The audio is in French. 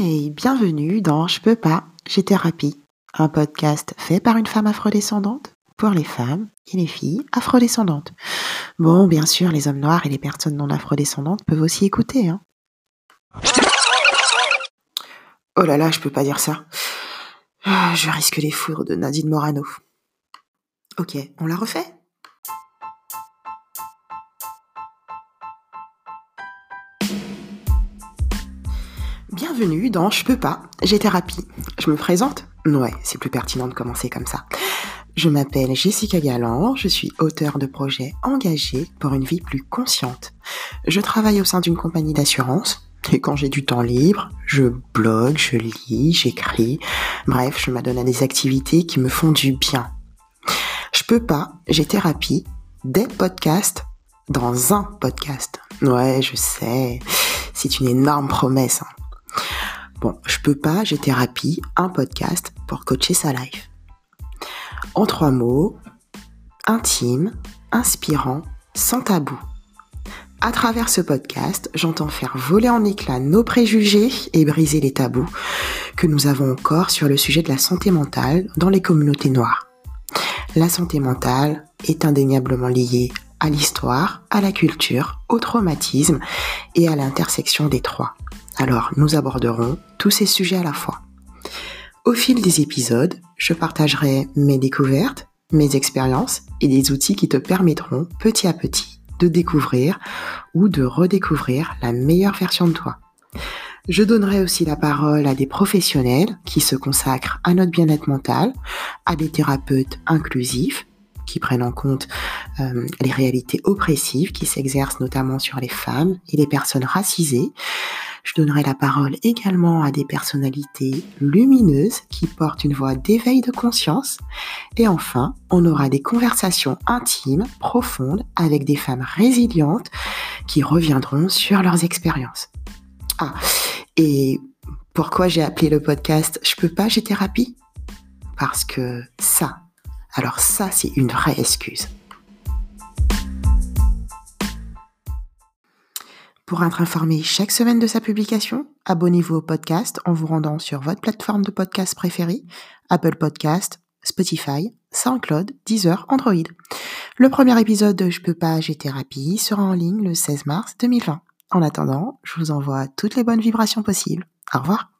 bienvenue dans Je peux pas, j'ai thérapie, un podcast fait par une femme afrodescendante pour les femmes et les filles afrodescendantes. Bon, bien sûr, les hommes noirs et les personnes non afrodescendantes peuvent aussi écouter. Hein. Oh là là, je peux pas dire ça. Ah, je risque les foudres de Nadine Morano. Ok, on la refait? Bienvenue dans Je peux pas, j'ai thérapie. Je me présente Ouais, c'est plus pertinent de commencer comme ça. Je m'appelle Jessica Galland, je suis auteur de projets engagés pour une vie plus consciente. Je travaille au sein d'une compagnie d'assurance et quand j'ai du temps libre, je blogue, je lis, j'écris. Bref, je m'adonne à des activités qui me font du bien. Je peux pas, j'ai thérapie, des podcasts dans un podcast. Ouais, je sais, c'est une énorme promesse. Hein. Bon, je peux pas, j'ai thérapie, un podcast pour coacher sa life. En trois mots, intime, inspirant, sans tabou. À travers ce podcast, j'entends faire voler en éclats nos préjugés et briser les tabous que nous avons encore sur le sujet de la santé mentale dans les communautés noires. La santé mentale est indéniablement liée à l'histoire, à la culture, au traumatisme et à l'intersection des trois. Alors, nous aborderons tous ces sujets à la fois. Au fil des épisodes, je partagerai mes découvertes, mes expériences et des outils qui te permettront petit à petit de découvrir ou de redécouvrir la meilleure version de toi. Je donnerai aussi la parole à des professionnels qui se consacrent à notre bien-être mental, à des thérapeutes inclusifs qui prennent en compte euh, les réalités oppressives qui s'exercent notamment sur les femmes et les personnes racisées, je donnerai la parole également à des personnalités lumineuses qui portent une voix d'éveil de conscience. Et enfin, on aura des conversations intimes, profondes, avec des femmes résilientes qui reviendront sur leurs expériences. Ah, et pourquoi j'ai appelé le podcast Je peux pas, j'ai thérapie? Parce que ça, alors ça, c'est une vraie excuse. Pour être informé chaque semaine de sa publication, abonnez-vous au podcast en vous rendant sur votre plateforme de podcast préférée, Apple Podcast, Spotify, SoundCloud, Deezer, Android. Le premier épisode de Je peux pas, j'ai thérapie sera en ligne le 16 mars 2020. En attendant, je vous envoie toutes les bonnes vibrations possibles. Au revoir.